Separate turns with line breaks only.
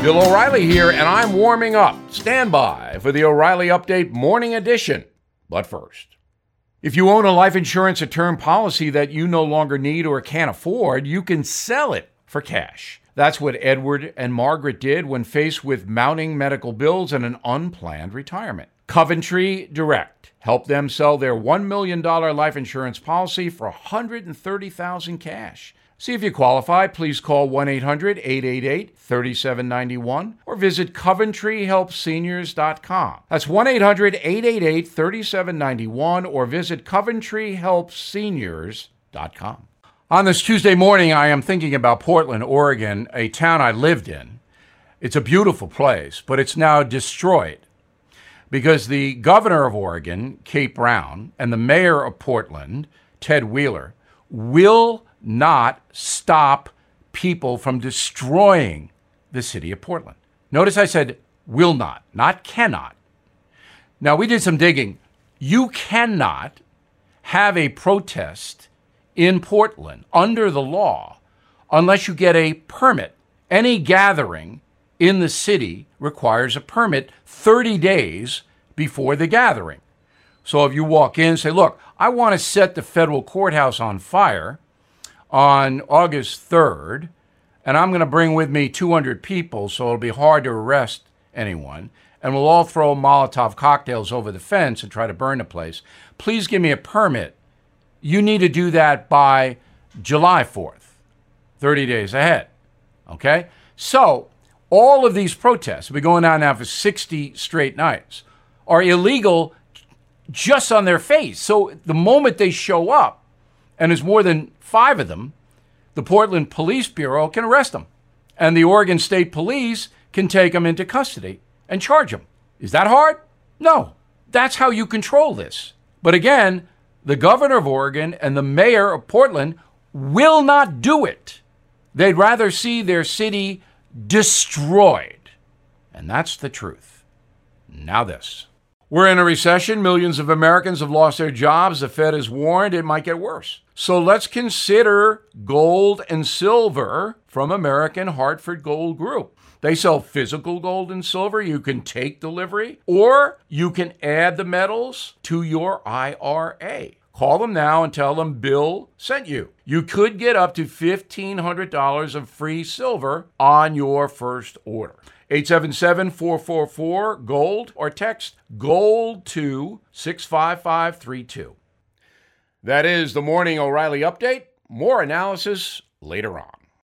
Bill O'Reilly here, and I'm warming up. Stand by for the O'Reilly Update Morning Edition. But first, if you own a life insurance or term policy that you no longer need or can't afford, you can sell it for cash. That's what Edward and Margaret did when faced with mounting medical bills and an unplanned retirement. Coventry Direct helped them sell their $1 million life insurance policy for 130,000 cash. See if you qualify. Please call 1 800 888 3791 or visit CoventryHelpSeniors.com. That's 1 800 888 3791 or visit CoventryHelpSeniors.com. On this Tuesday morning, I am thinking about Portland, Oregon, a town I lived in. It's a beautiful place, but it's now destroyed because the governor of Oregon, Kate Brown, and the mayor of Portland, Ted Wheeler, will not stop people from destroying the city of Portland. Notice I said will not, not cannot. Now, we did some digging. You cannot have a protest in Portland under the law unless you get a permit. Any gathering in the city requires a permit 30 days before the gathering. So if you walk in and say, Look, I want to set the federal courthouse on fire, on August 3rd, and I'm going to bring with me 200 people, so it'll be hard to arrest anyone. And we'll all throw Molotov cocktails over the fence and try to burn the place. Please give me a permit. You need to do that by July 4th, 30 days ahead. Okay? So, all of these protests, we're going on now for 60 straight nights, are illegal just on their face. So, the moment they show up, and there's more than five of them, the Portland Police Bureau can arrest them. And the Oregon State Police can take them into custody and charge them. Is that hard? No. That's how you control this. But again, the governor of Oregon and the mayor of Portland will not do it. They'd rather see their city destroyed. And that's the truth. Now, this. We're in a recession. Millions of Americans have lost their jobs. The Fed has warned it might get worse. So let's consider gold and silver from American Hartford Gold Group. They sell physical gold and silver. You can take delivery, or you can add the metals to your IRA. Call them now and tell them Bill sent you. You could get up to $1,500 of free silver on your first order. 877 444 GOLD or text GOLD to 65532. That is the Morning O'Reilly Update. More analysis later on.